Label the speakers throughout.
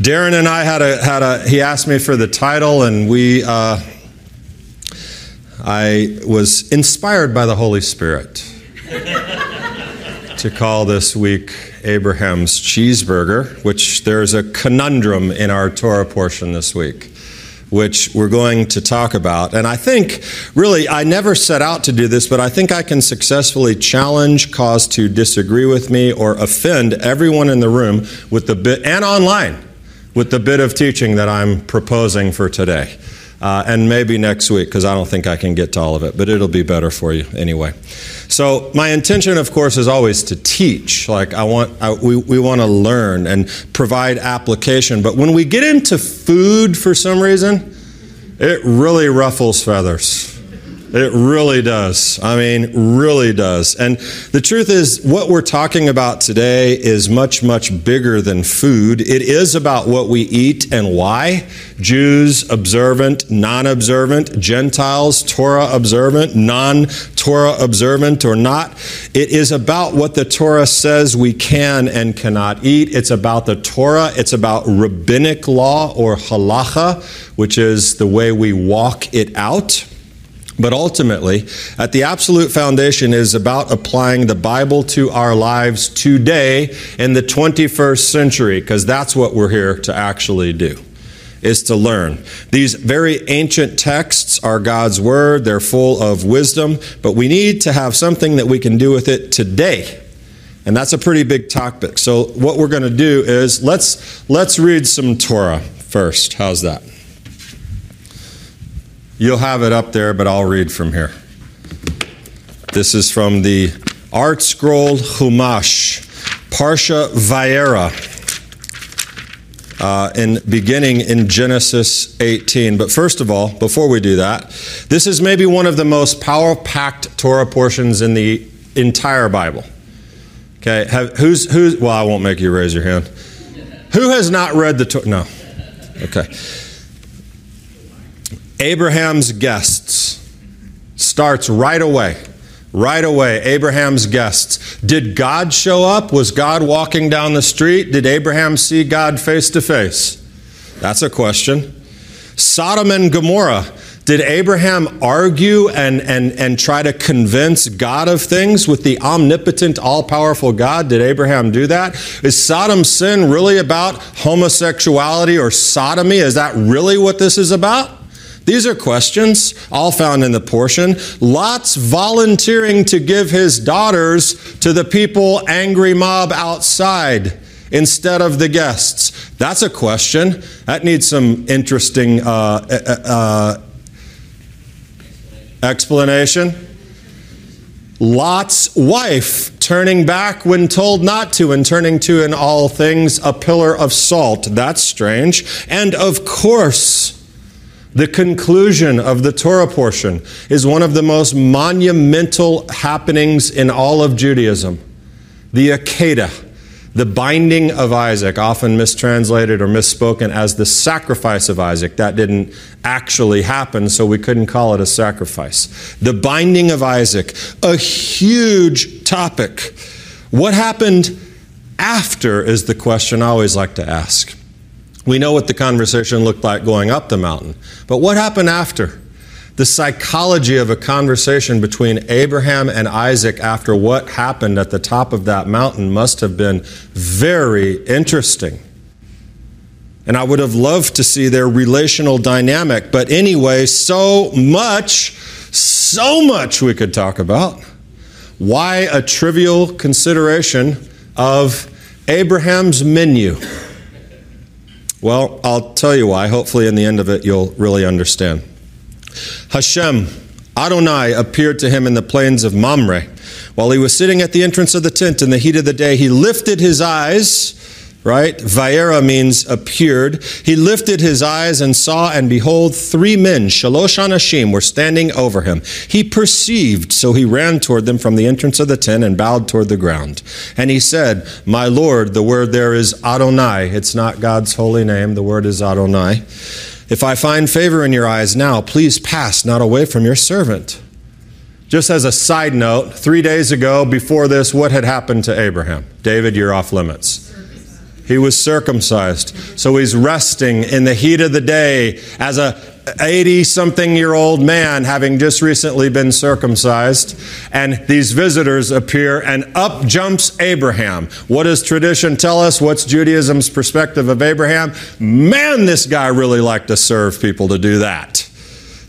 Speaker 1: Darren and I had a had a. He asked me for the title, and we. Uh, I was inspired by the Holy Spirit to call this week Abraham's cheeseburger, which there's a conundrum in our Torah portion this week which we're going to talk about. And I think, really, I never set out to do this, but I think I can successfully challenge, cause to disagree with me, or offend everyone in the room with the bit, and online, with the bit of teaching that I'm proposing for today. Uh, and maybe next week, because I don't think I can get to all of it, but it'll be better for you anyway. So my intention, of course, is always to teach. Like I want, I, we, we want to learn and provide application. But when we get into food for some reason, it really ruffles feathers. It really does. I mean, really does. And the truth is, what we're talking about today is much, much bigger than food. It is about what we eat and why. Jews observant, non observant, Gentiles Torah observant, non Torah observant or not. It is about what the Torah says we can and cannot eat. It's about the Torah. It's about rabbinic law or halacha, which is the way we walk it out. But ultimately, at the absolute foundation is about applying the Bible to our lives today in the 21st century, because that's what we're here to actually do is to learn. These very ancient texts are God's word. They're full of wisdom, but we need to have something that we can do with it today. And that's a pretty big topic. So what we're going to do is let's let's read some Torah first. How's that? You'll have it up there, but I'll read from here. This is from the ArtScroll Humash, Parsha Vayera, uh, in beginning in Genesis 18. But first of all, before we do that, this is maybe one of the most power-packed Torah portions in the entire Bible. Okay, have, who's who's? Well, I won't make you raise your hand. Who has not read the Torah? No. Okay. Abraham's guests starts right away. Right away, Abraham's guests. Did God show up? Was God walking down the street? Did Abraham see God face to face? That's a question. Sodom and Gomorrah. Did Abraham argue and, and, and try to convince God of things with the omnipotent, all powerful God? Did Abraham do that? Is Sodom's sin really about homosexuality or sodomy? Is that really what this is about? These are questions, all found in the portion. Lot's volunteering to give his daughters to the people, angry mob outside, instead of the guests. That's a question. That needs some interesting uh, uh, uh, explanation. Lot's wife turning back when told not to and turning to in all things a pillar of salt. That's strange. And of course, the conclusion of the Torah portion is one of the most monumental happenings in all of Judaism the Akedah, the binding of Isaac, often mistranslated or misspoken as the sacrifice of Isaac. That didn't actually happen, so we couldn't call it a sacrifice. The binding of Isaac, a huge topic. What happened after is the question I always like to ask. We know what the conversation looked like going up the mountain. But what happened after? The psychology of a conversation between Abraham and Isaac after what happened at the top of that mountain must have been very interesting. And I would have loved to see their relational dynamic. But anyway, so much, so much we could talk about. Why a trivial consideration of Abraham's menu? Well, I'll tell you why. Hopefully, in the end of it, you'll really understand. Hashem, Adonai, appeared to him in the plains of Mamre. While he was sitting at the entrance of the tent in the heat of the day, he lifted his eyes right? Vayera means appeared. He lifted his eyes and saw, and behold, three men, Shalosh Anashim, were standing over him. He perceived, so he ran toward them from the entrance of the tent and bowed toward the ground. And he said, My Lord, the word there is Adonai. It's not God's holy name, the word is Adonai. If I find favor in your eyes now, please pass not away from your servant. Just as a side note, three days ago, before this, what had happened to Abraham? David, you're off limits He was circumcised. So he's resting in the heat of the day as a 80 something year old man having just recently been circumcised. And these visitors appear, and up jumps Abraham. What does tradition tell us? What's Judaism's perspective of Abraham? Man, this guy really liked to serve people to do that.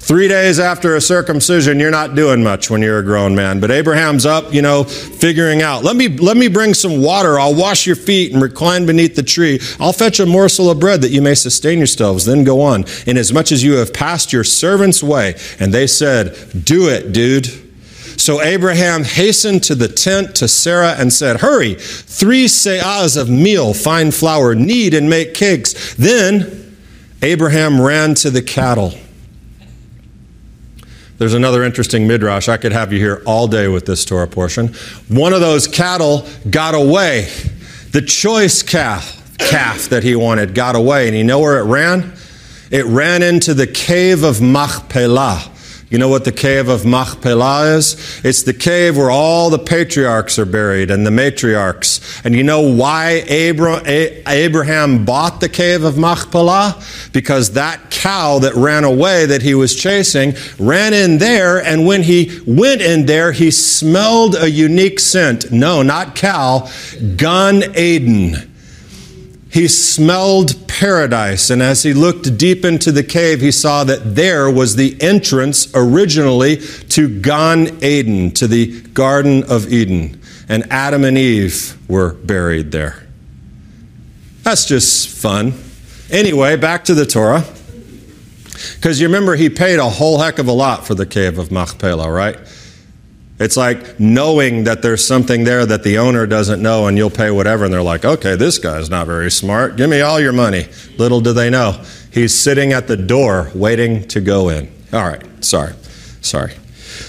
Speaker 1: Three days after a circumcision, you're not doing much when you're a grown man. But Abraham's up, you know, figuring out. Let me let me bring some water. I'll wash your feet and recline beneath the tree. I'll fetch a morsel of bread that you may sustain yourselves. Then go on. Inasmuch as you have passed your servant's way. And they said, Do it, dude. So Abraham hastened to the tent to Sarah and said, Hurry, three seahs of meal, fine flour, knead and make cakes. Then Abraham ran to the cattle. There's another interesting midrash. I could have you here all day with this Torah portion. One of those cattle got away. The choice calf, calf that he wanted got away. And you know where it ran? It ran into the cave of Machpelah. You know what the cave of Machpelah is? It's the cave where all the patriarchs are buried and the matriarchs. And you know why Abraham bought the cave of Machpelah? Because that cow that ran away that he was chasing ran in there, and when he went in there, he smelled a unique scent. No, not cow, Gan Eden he smelled paradise, and as he looked deep into the cave, he saw that there was the entrance originally to Gan Eden, to the Garden of Eden. And Adam and Eve were buried there. That's just fun. Anyway, back to the Torah. Because you remember, he paid a whole heck of a lot for the cave of Machpelah, right? It's like knowing that there's something there that the owner doesn't know and you'll pay whatever. And they're like, okay, this guy's not very smart. Give me all your money. Little do they know. He's sitting at the door waiting to go in. All right, sorry, sorry.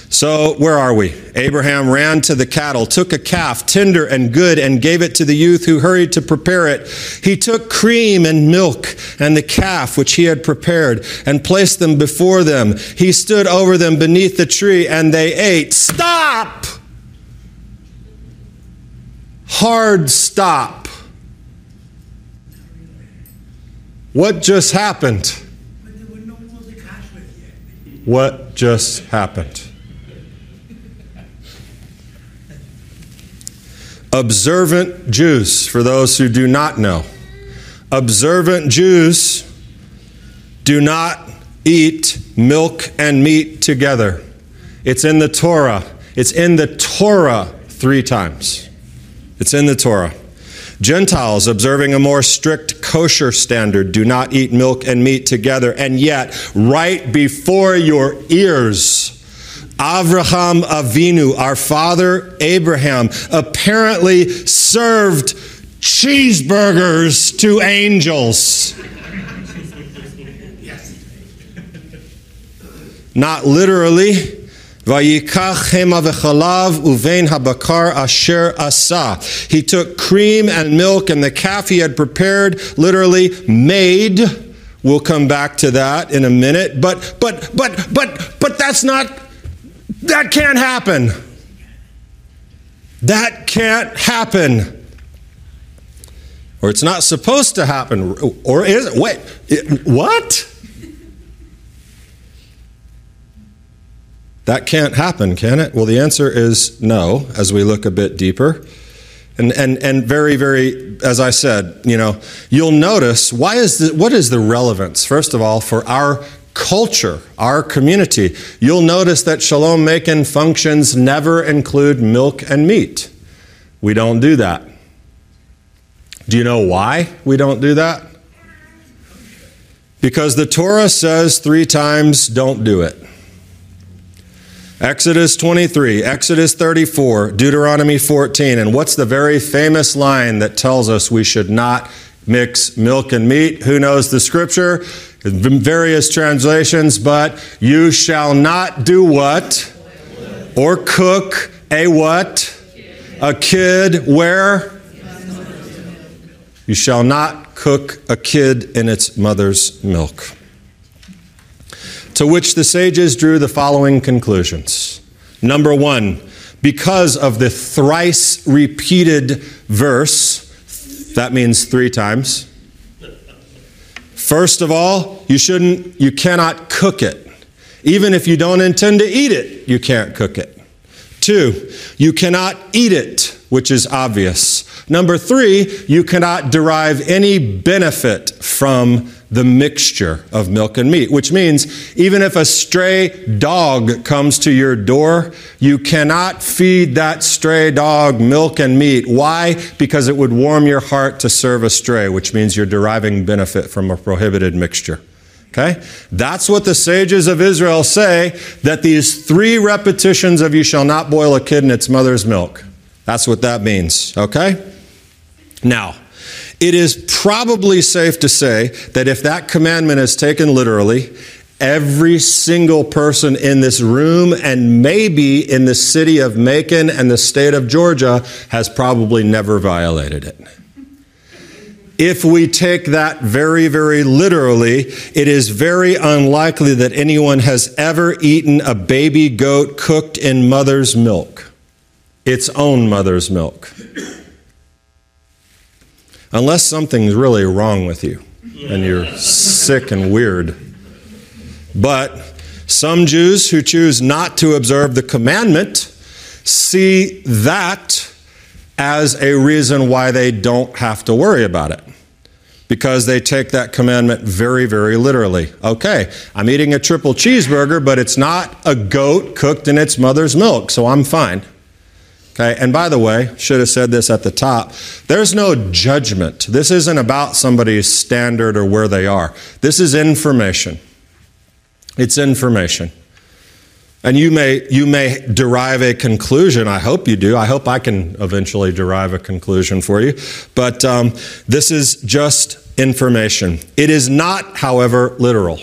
Speaker 1: So, where are we? Abraham ran to the cattle, took a calf, tender and good, and gave it to the youth who hurried to prepare it. He took cream and milk and the calf which he had prepared and placed them before them. He stood over them beneath the tree and they ate. Stop! Hard stop. What just happened? What just happened? Observant Jews, for those who do not know, observant Jews do not eat milk and meat together. It's in the Torah. It's in the Torah three times. It's in the Torah. Gentiles, observing a more strict kosher standard, do not eat milk and meat together, and yet, right before your ears, Avraham Avinu, our father Abraham, apparently served cheeseburgers to angels. Not literally. Vayikach hema v'chalav uvein habakar asher asa. He took cream and milk and the calf he had prepared, literally made. We'll come back to that in a minute. But but but but but that's not that can't happen. That can't happen. Or it's not supposed to happen. Or is it? Wait, it, what? That can't happen, can it? Well, the answer is no, as we look a bit deeper. And, and, and very, very, as I said, you know, you'll notice why is the, what is the relevance, first of all, for our culture, our community, you'll notice that Shalom Macon functions never include milk and meat. We don't do that. Do you know why we don't do that? Because the Torah says three times, don't do it. Exodus 23, Exodus 34, Deuteronomy 14. And what's the very famous line that tells us we should not mix milk and meat? Who knows the scripture? various translations, but you shall not do what? Or cook a what? A kid where? You shall not cook a kid in its mother's milk. To which the sages drew the following conclusions. Number one, because of the thrice repeated verse, That means three times. First of all, you shouldn't, you cannot cook it. Even if you don't intend to eat it, you can't cook it. Two, you cannot eat it, which is obvious. Number three, you cannot derive any benefit from the mixture of milk and meat, which means even if a stray dog comes to your door, you cannot feed that stray dog milk and meat. Why? Because it would warm your heart to serve a stray, which means you're deriving benefit from a prohibited mixture. Okay? That's what the sages of Israel say that these three repetitions of you shall not boil a kid in its mother's milk. That's what that means. Okay? Now, it is probably safe to say that if that commandment is taken literally, every single person in this room and maybe in the city of Macon and the state of Georgia has probably never violated it. If we take that very, very literally, it is very unlikely that anyone has ever eaten a baby goat cooked in mother's milk, its own mother's milk unless something's really wrong with you and you're sick and weird. But some Jews who choose not to observe the commandment see that as a reason why they don't have to worry about it. Because they take that commandment very, very literally. Okay, I'm eating a triple cheeseburger, but it's not a goat cooked in its mother's milk, so I'm fine. Okay, and by the way, should have said this at the top. There's no judgment. This isn't about somebody's standard or where they are. This is information. It's information. And you may, you may derive a conclusion. I hope you do. I hope I can eventually derive a conclusion for you. But um, this is just information. It is not, however, literal.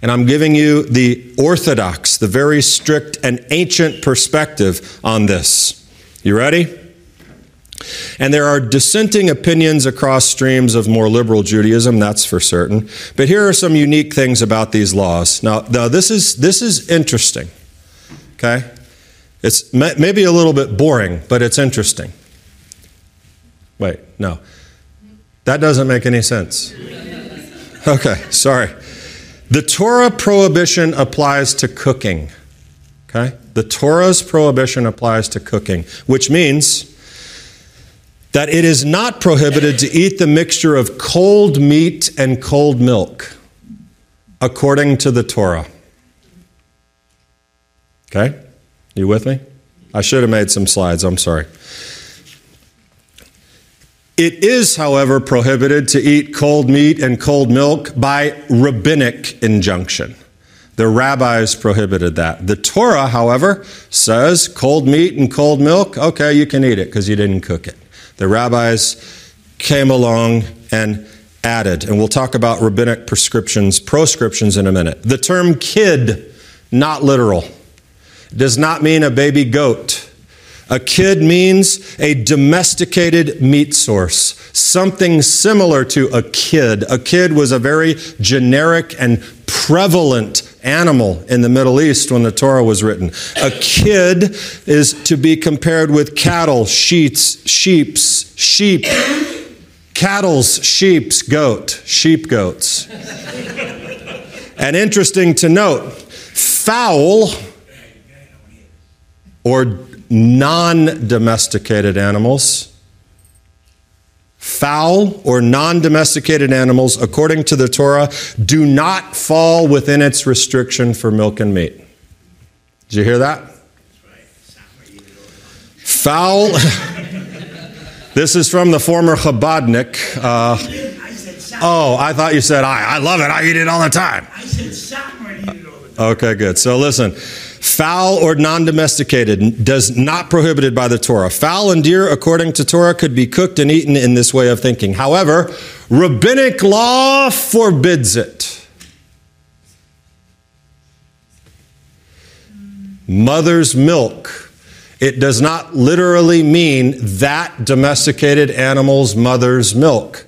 Speaker 1: And I'm giving you the orthodox, the very strict and ancient perspective on this. You ready? And there are dissenting opinions across streams of more liberal Judaism, that's for certain. But here are some unique things about these laws. Now, now this, is, this is interesting. Okay? It's maybe a little bit boring, but it's interesting. Wait, no. That doesn't make any sense. Okay, sorry. The Torah prohibition applies to cooking. Okay? The Torah's prohibition applies to cooking, which means that it is not prohibited to eat the mixture of cold meat and cold milk, according to the Torah. Okay? You with me? I should have made some slides, I'm sorry. It is, however, prohibited to eat cold meat and cold milk by rabbinic injunction. The rabbis prohibited that. The Torah, however, says cold meat and cold milk, okay, you can eat it because you didn't cook it. The rabbis came along and added, and we'll talk about rabbinic prescriptions, proscriptions in a minute. The term kid, not literal, does not mean a baby goat. A kid means a domesticated meat source, something similar to a kid. A kid was a very generic and prevalent animal in the Middle East when the Torah was written. A kid is to be compared with cattle, sheets, sheeps, sheep, cattle's, sheep's, goat, sheep goats. and interesting to note, fowl or non domesticated animals Fowl or non domesticated animals, according to the Torah, do not fall within its restriction for milk and meat. Did you hear that? Fowl. this is from the former Chabadnik. Uh, oh, I thought you said I. I love it. I eat it all the time. I said Okay, good. So listen. Fowl or non domesticated does not prohibited by the Torah. Fowl and deer, according to Torah, could be cooked and eaten in this way of thinking. However, rabbinic law forbids it. Mother's milk. It does not literally mean that domesticated animal's mother's milk.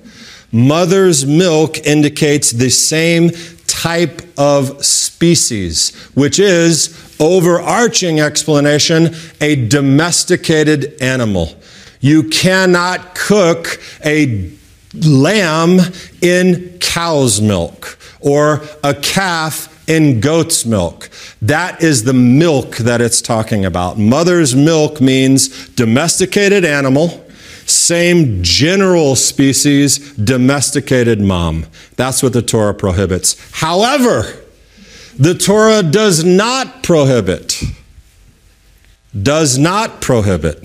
Speaker 1: Mother's milk indicates the same type of species, which is overarching explanation a domesticated animal. You cannot cook a lamb in cow's milk or a calf in goat's milk. That is the milk that it's talking about. Mother's milk means domesticated animal, same general species, domesticated mom. That's what the Torah prohibits. However, the Torah does not prohibit, does not prohibit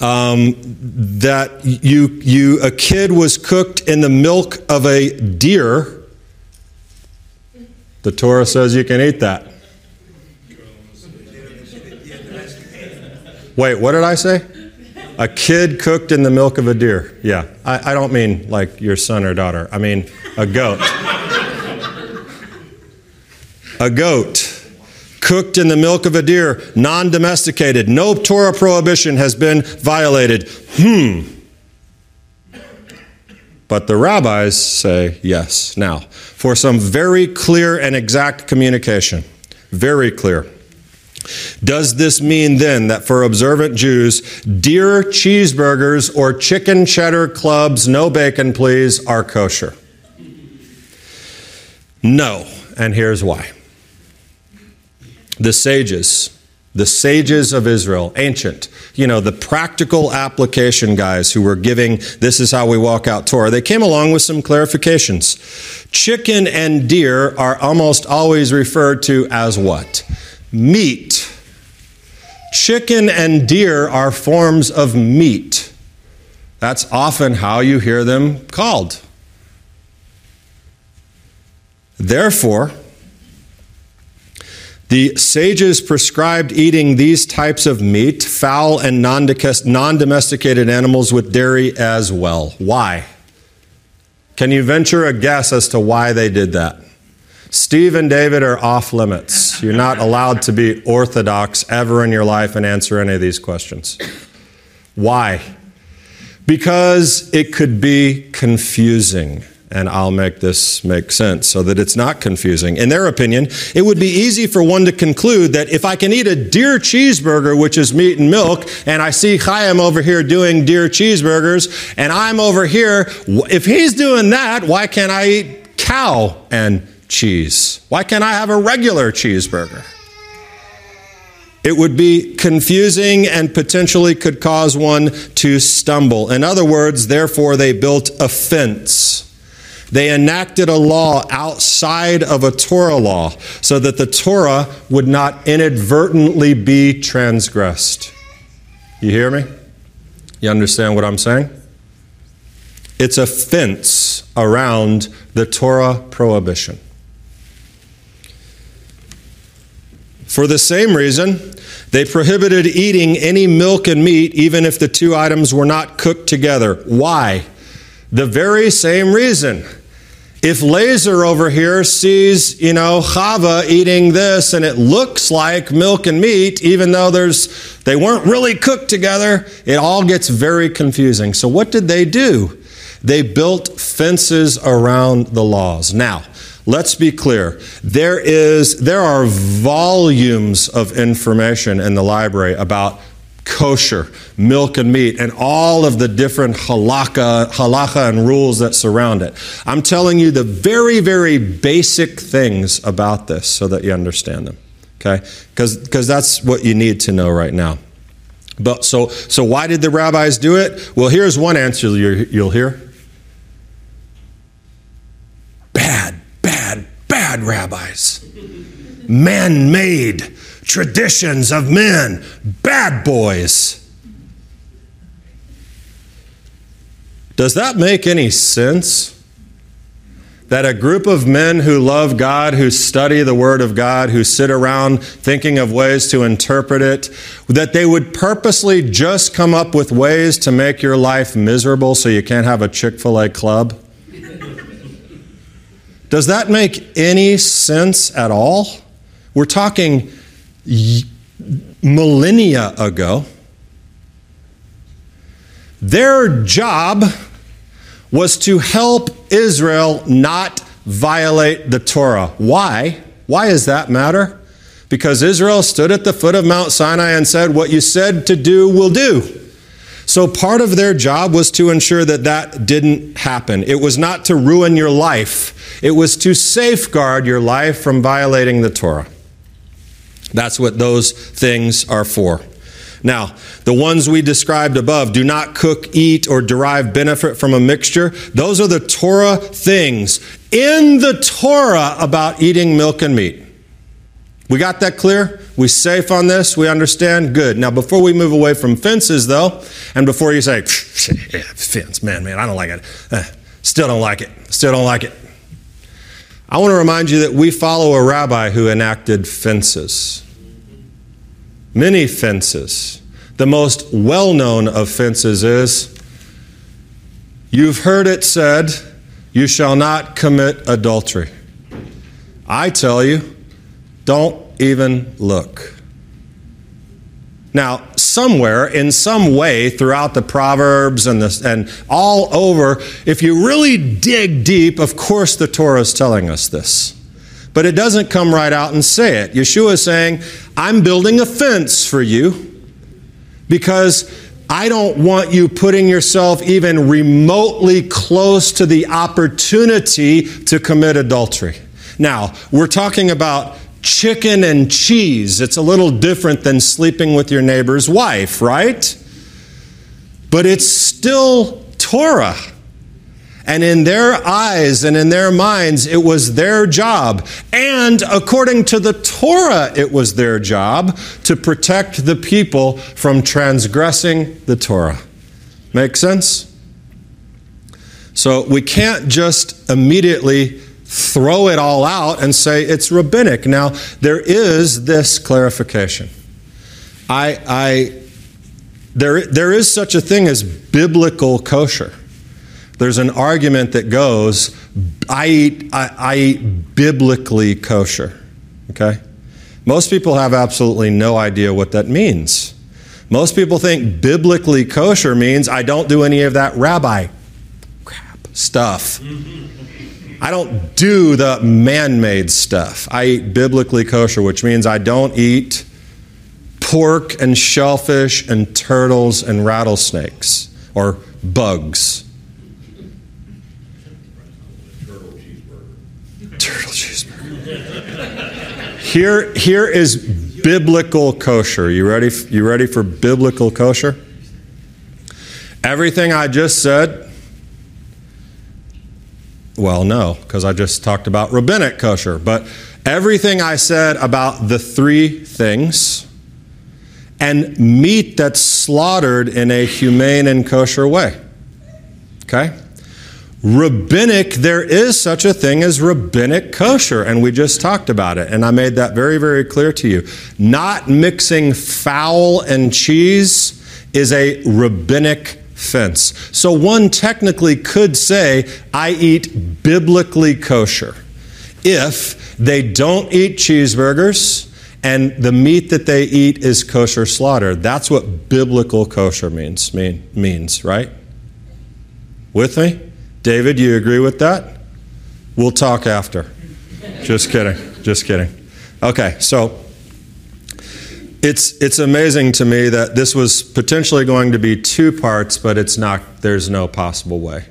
Speaker 1: um, that you, you, a kid was cooked in the milk of a deer the Torah says you can eat that. Wait, what did I say? A kid cooked in the milk of a deer. Yeah, I, I don't mean like your son or daughter. I mean a goat. A goat cooked in the milk of a deer, non domesticated. No Torah prohibition has been violated. Hmm. But the rabbis say yes. Now, for some very clear and exact communication, very clear. Does this mean then that for observant Jews, deer cheeseburgers or chicken cheddar clubs, no bacon please, are kosher? No, and here's why. The sages, the sages of Israel, ancient, you know, the practical application guys who were giving, this is how we walk out Torah, they came along with some clarifications. Chicken and deer are almost always referred to as what? Meat. Chicken and deer are forms of meat. That's often how you hear them called. Therefore, the sages prescribed eating these types of meat, fowl and non domesticated animals with dairy as well. Why? Can you venture a guess as to why they did that? Steve and David are off limits. You're not allowed to be orthodox ever in your life and answer any of these questions. Why? Because it could be confusing and I'll make this make sense so that it's not confusing. In their opinion, it would be easy for one to conclude that if I can eat a deer cheeseburger, which is meat and milk, and I see Chaim over here doing deer cheeseburgers, and I'm over here, if he's doing that, why can't I eat cow and cheese? Why can't I have a regular cheeseburger? It would be confusing and potentially could cause one to stumble. In other words, therefore, they built a fence they enacted a law outside of a Torah law so that the Torah would not inadvertently be transgressed. You hear me? You understand what I'm saying? It's a fence around the Torah prohibition. For the same reason, they prohibited eating any milk and meat, even if the two items were not cooked together. Why? The very same reason. If Lazer over here sees, you know, Chava eating this and it looks like milk and meat, even though there's they weren't really cooked together, it all gets very confusing. So what did they do? They built fences around the laws. Now, let's be clear. There is there are volumes of information in the library about kosher, milk and meat, and all of the different halakha, halakha and rules that surround it. I'm telling you the very, very basic things about this so that you understand them. Okay? Because that's what you need to know right now. But so, so why did the rabbis do it? Well, here's one answer you'll hear. Bad, bad, bad rabbis. Man made traditions of men, bad boys. Does that make any sense? That a group of men who love God, who study the Word of God, who sit around thinking of ways to interpret it, that they would purposely just come up with ways to make your life miserable so you can't have a Chick fil A club? Does that make any sense at all? We're talking millennia ago. Their job was to help Israel not violate the Torah. Why? Why does that matter? Because Israel stood at the foot of Mount Sinai and said, What you said to do, will do. So part of their job was to ensure that that didn't happen. It was not to ruin your life, it was to safeguard your life from violating the Torah. That's what those things are for. Now, the ones we described above do not cook, eat, or derive benefit from a mixture. Those are the Torah things in the Torah about eating milk and meat. We got that clear? We safe on this? We understand? Good. Now, before we move away from fences, though, and before you say, yeah, fence, man, man, I don't like it. Eh, still don't like it. Still don't like it. I want to remind you that we follow a rabbi who enacted fences. Many fences. The most well known of fences is you've heard it said, you shall not commit adultery. I tell you, don't even look. Now, somewhere, in some way, throughout the Proverbs and, the, and all over, if you really dig deep, of course the Torah is telling us this. But it doesn't come right out and say it. Yeshua is saying, I'm building a fence for you because I don't want you putting yourself even remotely close to the opportunity to commit adultery. Now, we're talking about chicken and cheese. It's a little different than sleeping with your neighbor's wife, right? But it's still Torah. And in their eyes and in their minds, it was their job. And according to the Torah, it was their job to protect the people from transgressing the Torah. Make sense? So we can't just immediately throw it all out and say it's rabbinic. Now, there is this clarification. I, I, there, there is such a thing as biblical kosher. There's an argument that goes, I eat, I, I eat biblically kosher. Okay? Most people have absolutely no idea what that means. Most people think biblically kosher means I don't do any of that rabbi crap stuff. Mm-hmm. I don't do the man made stuff. I eat biblically kosher, which means I don't eat pork and shellfish and turtles and rattlesnakes or bugs. Turtle cheeseburger. Here, here is biblical kosher. You ready? You ready for biblical kosher? Everything I just said well, no, because I just talked about rabbinic kosher. But everything I said about the three things and meat that's slaughtered in a humane and kosher way. Okay? Rabbinic, there is such a thing as rabbinic kosher, and we just talked about it, and I made that very, very clear to you. Not mixing fowl and cheese is a rabbinic fence. So one technically could say, I eat biblically kosher. If they don't eat cheeseburgers and the meat that they eat is kosher slaughter. That's what biblical kosher means, mean, means, right? With me? David, you agree with that? We'll talk after. Just kidding. Just kidding. Okay, so it's, it's amazing to me that this was potentially going to be two parts, but it's not, there's no possible way.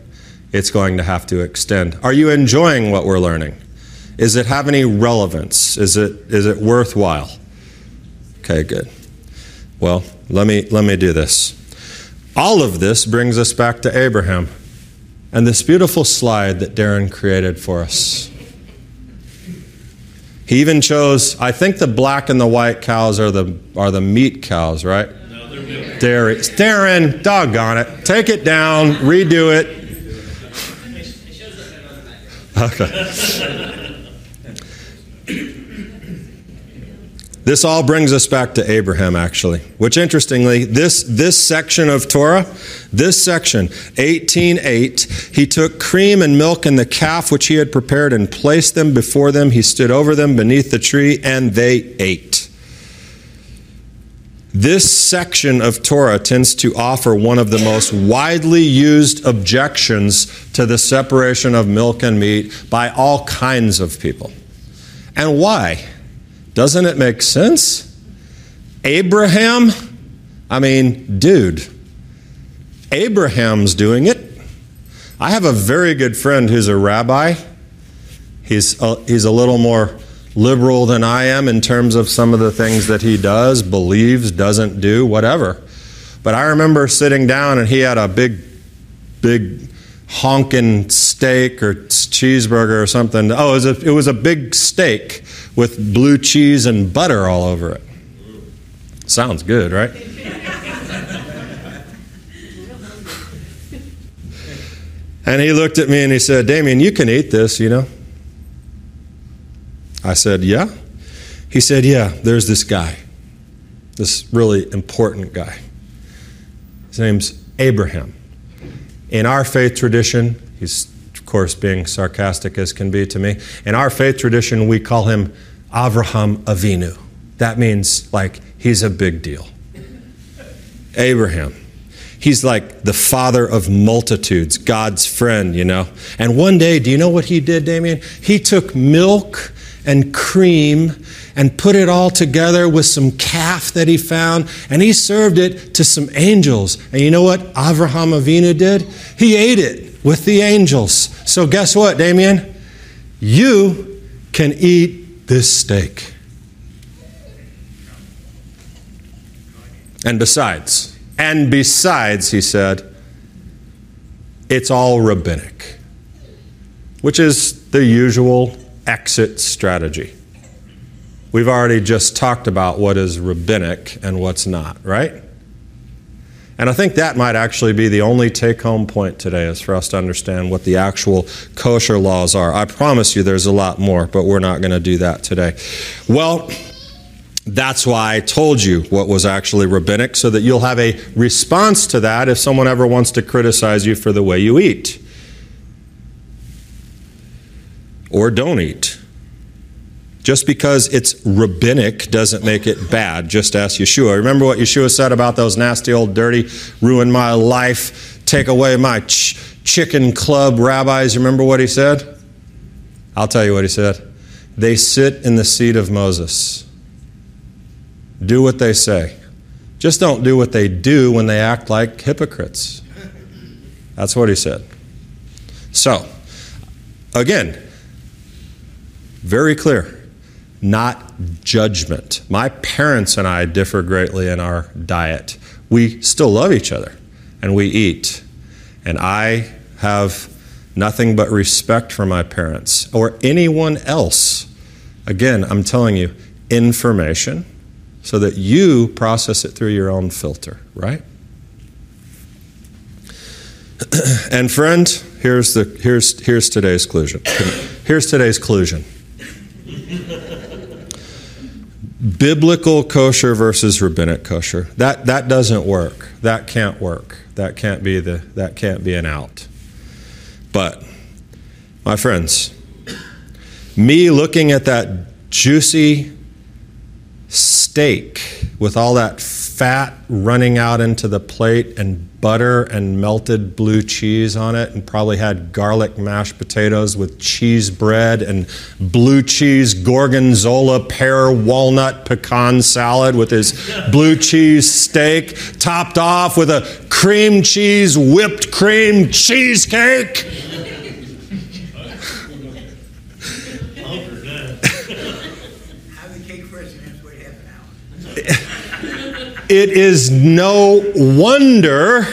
Speaker 1: It's going to have to extend. Are you enjoying what we're learning? Is it have any relevance? Is it, is it worthwhile? Okay, good. Well, let me, let me do this. All of this brings us back to Abraham and this beautiful slide that Darren created for us. He even chose, I think the black and the white cows are the, are the meat cows, right? No, they're Dairy. Darren, doggone it. Take it down, redo it. Okay. This all brings us back to Abraham, actually, which interestingly, this, this section of Torah, this section, 18.8, he took cream and milk and the calf which he had prepared and placed them before them. He stood over them beneath the tree, and they ate. This section of Torah tends to offer one of the most widely used objections to the separation of milk and meat by all kinds of people. And why? Doesn't it make sense? Abraham, I mean, dude, Abraham's doing it. I have a very good friend who's a rabbi. He's a, he's a little more liberal than I am in terms of some of the things that he does, believes, doesn't do, whatever. But I remember sitting down and he had a big, big honking steak or cheeseburger or something. Oh, it was, a, it was a big steak with blue cheese and butter all over it. Sounds good, right? and he looked at me and he said, Damian, you can eat this, you know? I said, Yeah. He said, Yeah, there's this guy, this really important guy. His name's Abraham. In our faith tradition, he's, course, being sarcastic as can be to me. In our faith tradition, we call him Avraham Avinu. That means, like, he's a big deal. Abraham. He's like the father of multitudes, God's friend, you know. And one day, do you know what he did, Damian? He took milk and cream and put it all together with some calf that he found, and he served it to some angels. And you know what Avraham Avinu did? He ate it with the angels. So, guess what, Damian? You can eat this steak. And besides, and besides, he said, it's all rabbinic, which is the usual exit strategy. We've already just talked about what is rabbinic and what's not, right? And I think that might actually be the only take home point today is for us to understand what the actual kosher laws are. I promise you there's a lot more, but we're not going to do that today. Well, that's why I told you what was actually rabbinic, so that you'll have a response to that if someone ever wants to criticize you for the way you eat or don't eat. Just because it's rabbinic doesn't make it bad. Just ask Yeshua. Remember what Yeshua said about those nasty old dirty, ruin my life, take away my ch- chicken club rabbis? Remember what he said? I'll tell you what he said. They sit in the seat of Moses. Do what they say. Just don't do what they do when they act like hypocrites. That's what he said. So, again, very clear. Not judgment. My parents and I differ greatly in our diet. We still love each other and we eat. And I have nothing but respect for my parents or anyone else. Again, I'm telling you, information so that you process it through your own filter, right? and friend, here's the here's here's today's conclusion. Here's today's conclusion. Biblical kosher versus rabbinic kosher. That that doesn't work. That can't work. That can't be the that can't be an out. But my friends, me looking at that juicy steak with all that fat running out into the plate and butter and melted blue cheese on it, and probably had garlic mashed potatoes with cheese bread and blue cheese gorgonzola pear walnut pecan salad with his blue cheese steak, topped off with a cream cheese whipped cream cheesecake. It is no wonder.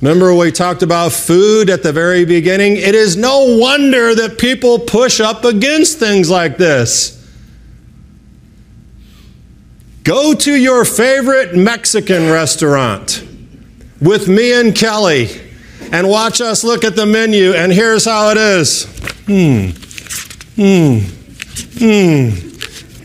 Speaker 1: Remember, we talked about food at the very beginning? It is no wonder that people push up against things like this. Go to your favorite Mexican restaurant with me and Kelly and watch us look at the menu, and here's how it is. Hmm. Hmm. Hmm.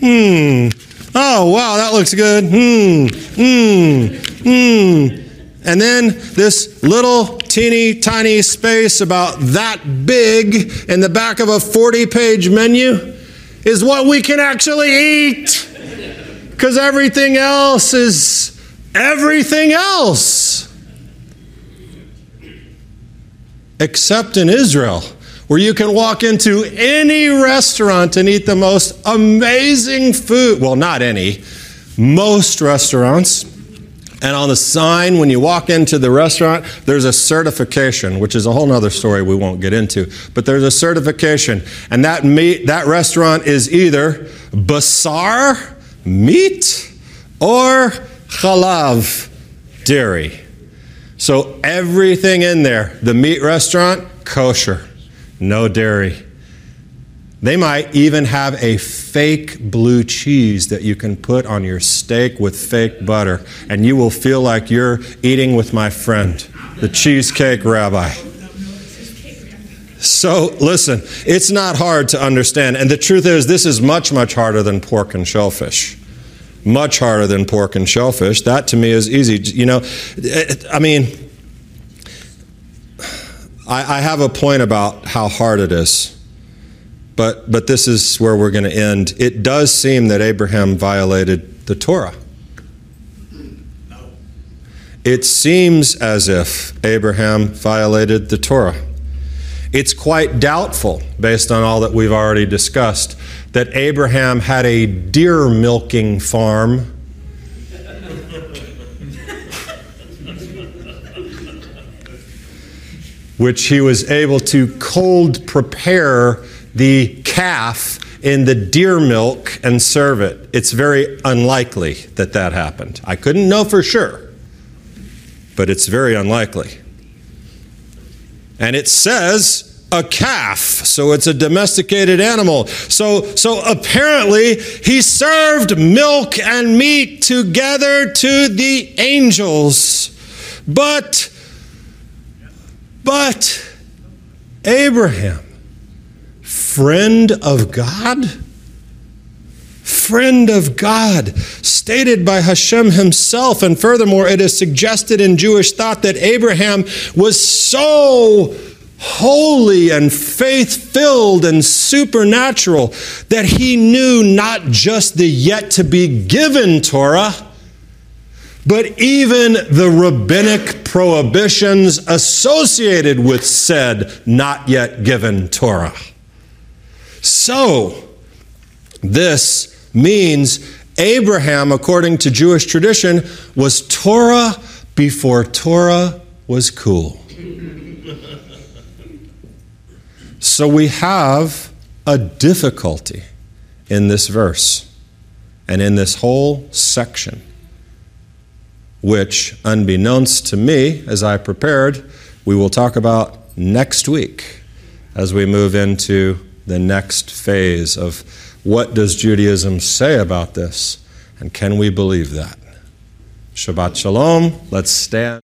Speaker 1: Hmm. Oh, wow, that looks good. Hmm, hmm, hmm. And then this little teeny tiny space about that big in the back of a 40 page menu is what we can actually eat. Because everything else is everything else. Except in Israel where you can walk into any restaurant and eat the most amazing food. Well, not any, most restaurants And on the sign, when you walk into the restaurant, there's a certification, which is a whole other story we won't get into. But there's a certification. And that meat, that restaurant is either basar, meat, or chalav, dairy. So everything in there, the meat restaurant, kosher, no dairy. They might even have a fake blue cheese that you can put on your steak with fake butter, and you will feel like you're eating with my friend, the cheesecake rabbi. So, listen, it's not hard to understand. And the truth is, this is much, much harder than pork and shellfish. Much harder than pork and shellfish. That to me is easy. You know, I mean, I, I have a point about how hard it is. But, but this is where we're going to end. It does seem that Abraham violated the Torah. It seems as if Abraham violated the Torah. It's quite doubtful, based on all that we've already discussed, that Abraham had a deer milking farm. Which he was able to cold prepare the calf in the deer milk and serve it. It's very unlikely that that happened. I couldn't know for sure, but it's very unlikely. And it says a calf, so it's a domesticated animal. So, so apparently, he served milk and meat together to the angels. But, but, Abraham friend of God? Friend of God, stated by Hashem himself. And furthermore, it is suggested in Jewish thought that Abraham was so holy and faith filled and supernatural that he knew not just the yet to be given Torah, but even the rabbinic prohibitions associated with said not yet given Torah. So, this means Abraham, according to Jewish tradition, was Torah before Torah was cool. so we have a difficulty in this verse and in this whole section, which, unbeknownst to me, as I prepared, we will talk about next week as we move into the next phase of what does Judaism say about this, and can we believe that? Shabbat Shalom. Let's stand.